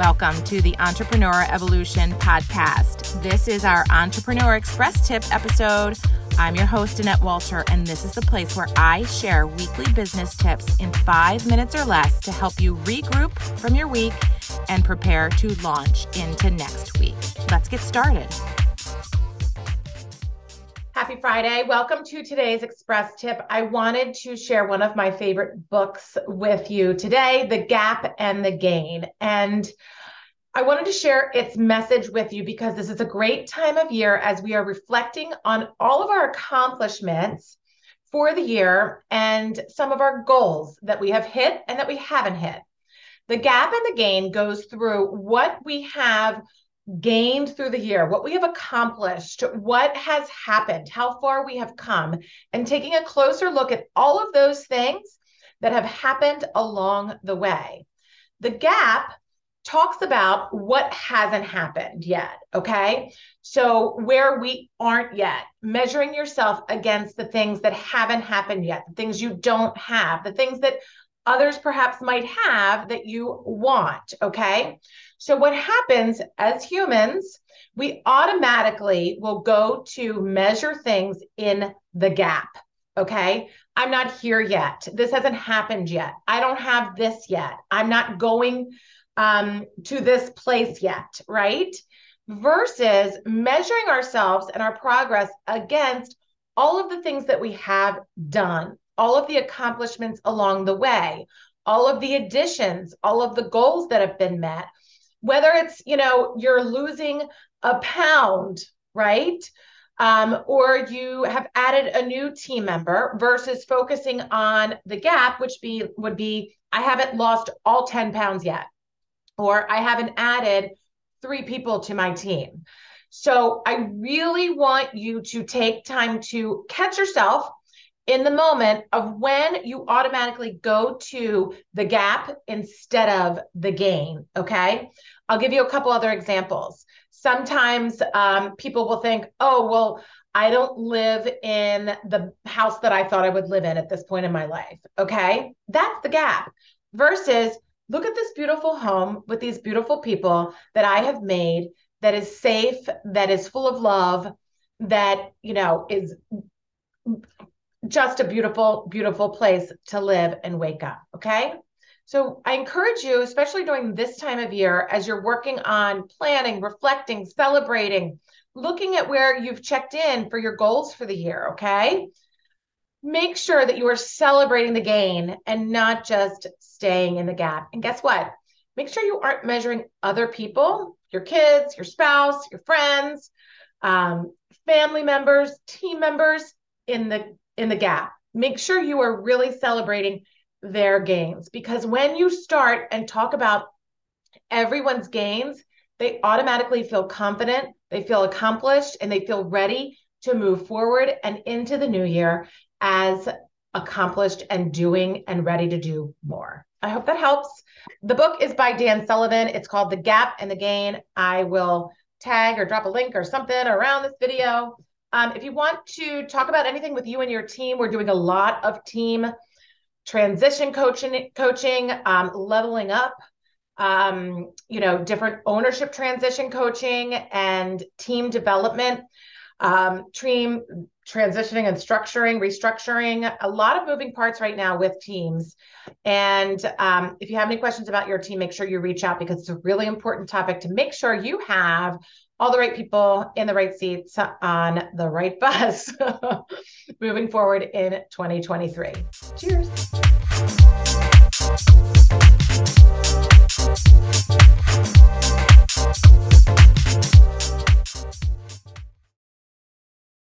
Welcome to the Entrepreneur Evolution Podcast. This is our Entrepreneur Express Tip episode. I'm your host, Annette Walter, and this is the place where I share weekly business tips in five minutes or less to help you regroup from your week and prepare to launch into next week. Let's get started. Happy Friday. Welcome to today's Express Tip. I wanted to share one of my favorite books with you today The Gap and the Gain. And I wanted to share its message with you because this is a great time of year as we are reflecting on all of our accomplishments for the year and some of our goals that we have hit and that we haven't hit. The gap and the gain goes through what we have gained through the year, what we have accomplished, what has happened, how far we have come, and taking a closer look at all of those things that have happened along the way. The gap talks about what hasn't happened yet. Okay. So, where we aren't yet, measuring yourself against the things that haven't happened yet, the things you don't have, the things that others perhaps might have that you want. Okay. So, what happens as humans, we automatically will go to measure things in the gap. Okay. I'm not here yet. This hasn't happened yet. I don't have this yet. I'm not going um, to this place yet. Right. Versus measuring ourselves and our progress against all of the things that we have done all of the accomplishments along the way, all of the additions, all of the goals that have been met, whether it's, you know, you're losing a pound, right? Um, or you have added a new team member versus focusing on the gap, which be would be I haven't lost all 10 pounds yet, or I haven't added three people to my team. So I really want you to take time to catch yourself in the moment of when you automatically go to the gap instead of the gain. Okay. I'll give you a couple other examples. Sometimes um, people will think, oh, well, I don't live in the house that I thought I would live in at this point in my life. Okay. That's the gap versus look at this beautiful home with these beautiful people that I have made that is safe, that is full of love, that, you know, is just a beautiful, beautiful place to live and wake up. Okay. So I encourage you, especially during this time of year, as you're working on planning, reflecting, celebrating, looking at where you've checked in for your goals for the year. Okay. Make sure that you are celebrating the gain and not just staying in the gap. And guess what? Make sure you aren't measuring other people, your kids, your spouse, your friends, um, family members, team members in the in the gap. Make sure you are really celebrating their gains because when you start and talk about everyone's gains, they automatically feel confident, they feel accomplished, and they feel ready to move forward and into the new year as accomplished and doing and ready to do more. I hope that helps. The book is by Dan Sullivan. It's called The Gap and the Gain. I will tag or drop a link or something around this video um, if you want to talk about anything with you and your team, we're doing a lot of team transition coaching, coaching, um, leveling up, um, you know, different ownership transition coaching and team development, um, team transitioning and structuring, restructuring, a lot of moving parts right now with teams. And um, if you have any questions about your team, make sure you reach out because it's a really important topic to make sure you have all the right people in the right seats on the right bus moving forward in 2023. Cheers.